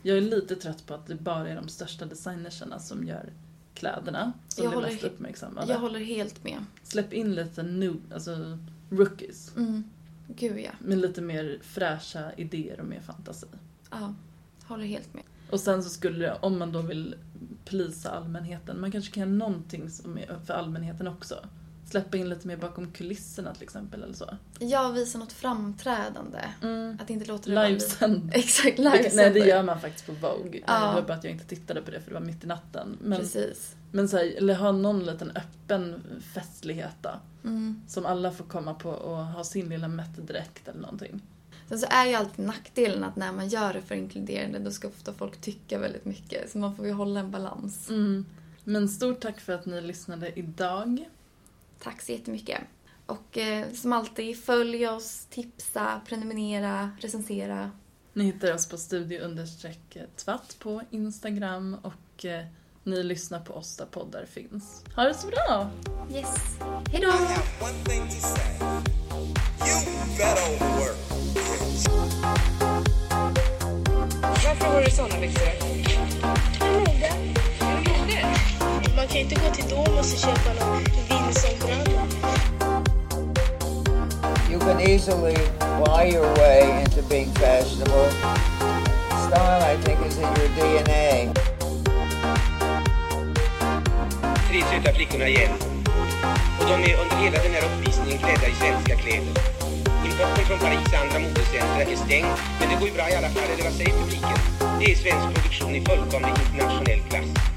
Jag är lite trött på att det bara är de största designerserna som gör kläderna som Jag håller mest uppmärksammade. Jag håller helt med. Släpp in lite new, alltså rookies. Mm. Gud ja. Med lite mer fräscha idéer och mer fantasi. Ja, håller helt med. Och sen så skulle, om man då vill plisa allmänheten, man kanske kan göra någonting som är för allmänheten också. Släppa in lite mer bakom kulisserna till exempel eller så. Jag visar något framträdande. Att inte låta det Livesänd. Exakt, Det- Nej, det gör man faktiskt på Vogue. Ja. Det var bara att jag inte tittade på det för det var mitt i natten. Men, Precis. men så här, eller ha någon liten öppen festlighet då. Mm. Som alla får komma på och ha sin lilla Met-dräkt eller någonting. Sen så är ju alltid nackdelen att när man gör det för inkluderande då ska ofta folk tycka väldigt mycket. Så man får ju hålla en balans. Mm. Men stort tack för att ni lyssnade idag. Tack så jättemycket. Och eh, som alltid, följ oss, tipsa, prenumerera, recensera. Ni hittar oss på studio understreck tvatt på Instagram och eh, ni lyssnar på oss där poddar finns. Ha det så bra! Yes. Hej då! Varför har du såna byxor? Man kan inte gå till Domus och köpa någon vindsombröd. You can easily lie your way into being fashionable. Style, I think, is in your DNA. Trivs flickorna igen. Och de är under hela den här uppvisningen klädda i svenska kläder. Importen från Paris andra modecentra är stängd, men det går ju bra i alla fall, eller vad säger publiken? Det är svensk produktion i fullkomlig internationell klass.